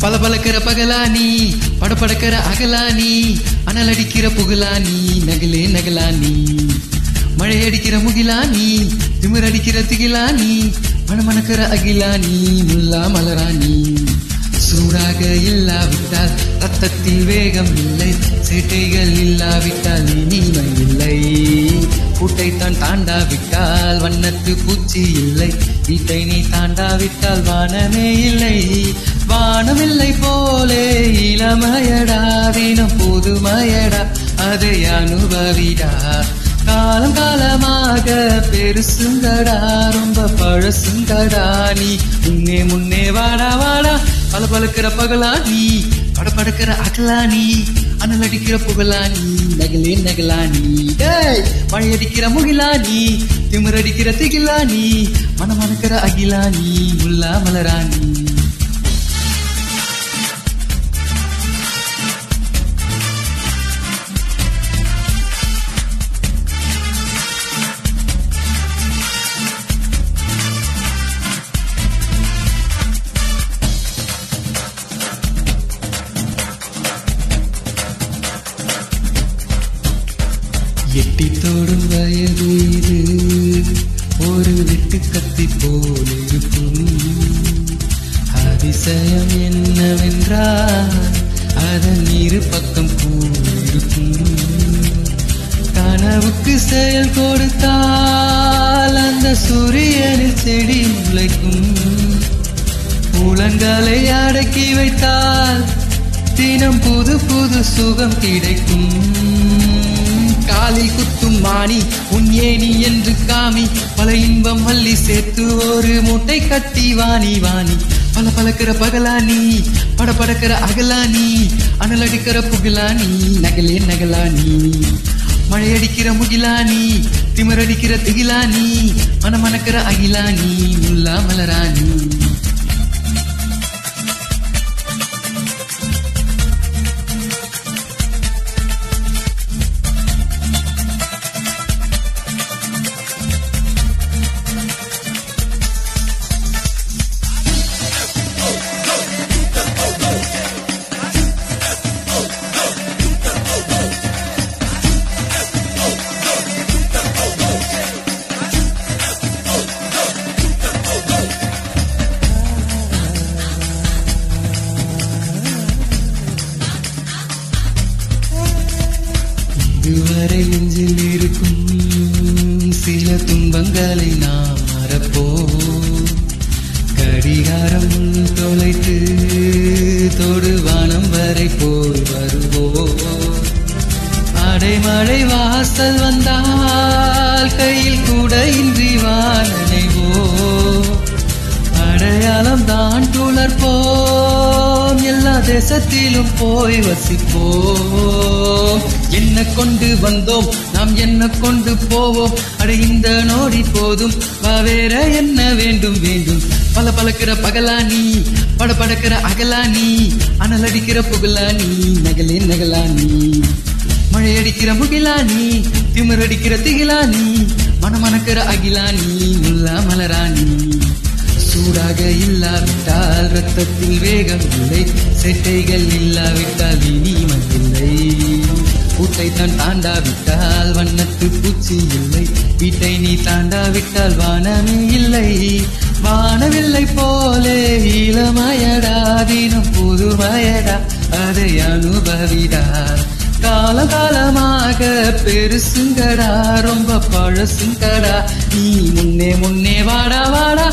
பல பலக்கிற பகலானி படப்படக்கிற அகலானி அனல் அடிக்கிற புகழானி நகலே நகலானி மழை அடிக்கிற முகிலானி திமிர் அடிக்கிற திகிலானி மணமணக்கிற அகிலானி முல்லா மலரா சூடாக இல்லாவிட்டால் ரத்தத்தில் வேகம் இல்லை சேட்டைகள் இல்லாவிட்டால் இனிமை இல்லை. கூட்டைத்தான் தாண்டாவிட்டால் வண்ணத்து பூச்சி இல்லை. வீட்டை நீ தாண்டாவிட்டால் வானமே இல்லை. வானமில்லை போலே இளமயடா தினம் புதுமயடா அதை அனுபவிடா. காலம் காலமாக பெருசுங்கடா ரொம்ப பழசுங்கடா நீ முன்னே முன்னே வாடா வாடா. பல பழுக்கிற பகலா நீ படப்படுக்கிற அகலா நீ. அனல் அடிக்கிற புகழா நகலே நகலானி டேய் மழை அடிக்கிற முகிலா நீ திமிர் அடிக்கிற திகிலா மனமணக்கிற அகிலா முல்லா மலரானி எட்டி தொடும் வயது இது. ஒரு விட்டு கத்தி போல் இருக்கும். அதிசயம் என்னவென்றால் அதன் இரு பக்கம் கூர் இருக்கும் கனவுக்கு செயல் கொடுத்தால் அந்த சூரியனில் செடி முளைக்கும். புலன்களை அடக்கி வைத்தால் தினம் புது புது சுகம் கிடைக்கும். காலில் குத்தும் மாணி உன் ஏணி என்று காமி பல இன்பம் மல்லி சேர்த்து ஒரு மூட்டை கட்டி வாணி வாணி. பல பழக்கிற பகலா நீ பட படக்கிற அகலா நீ அனல் அடிக்கிற புகழா நீ நகலே நகலா நீ மழை அடிக்கிற முகிலா நீ திமிர் திகிலா நீ மனமணக்கிற அகிலா நீ முல்லா மலரா நீ இதுவரை நெஞ்சில் இருக்கும் சில துன்பங்களை நாம் மறப்போம் கடிகாரம் தொலைத்து தொடுவானம் வரை போய் வருவோ அடைமழை வாசல் வந்தால் கையில் கூட இன்றி வானனைவோ அடையாளம் தான் துளர்போ எல்லா தேசத்திலும் போய் வசிப்போம். என்ன கொண்டு வந்தோம்? நாம் என்ன கொண்டு போவோம்? அட இந்த நோடி போதும். வேற என்ன வேண்டும் வேண்டும். பல பழக்கிற பகலானி பட படக்கிற அகலானி அனல் அடிக்கிற புகழானி நகலே நகலானி. மழை அடிக்கிற முகிலானி திமிர் அடிக்கிற திகிலானி மனமணக்கிற முல்லா மலரானி. சூடாக இல்லாவிட்டால் ரத்தத்தில் வேகம் இல்லை. செட்டைகள் இல்லாவிட்டால் இனிமை இல்லை கூட்டை தான் தாண்டாவிட்டால் வண்ணத்து பூச்சி இல்லை. வீட்டை நீ தாண்டாவிட்டால் வானமே இல்லை. வானவில்லை போலே இளமயடா தினம் புதுமயடா அதை அனுபவிடா. கால காலமாக பெருசுங்கடா ரொம்ப பழசுங்கடா. நீ முன்னே முன்னே வாடா வாடா.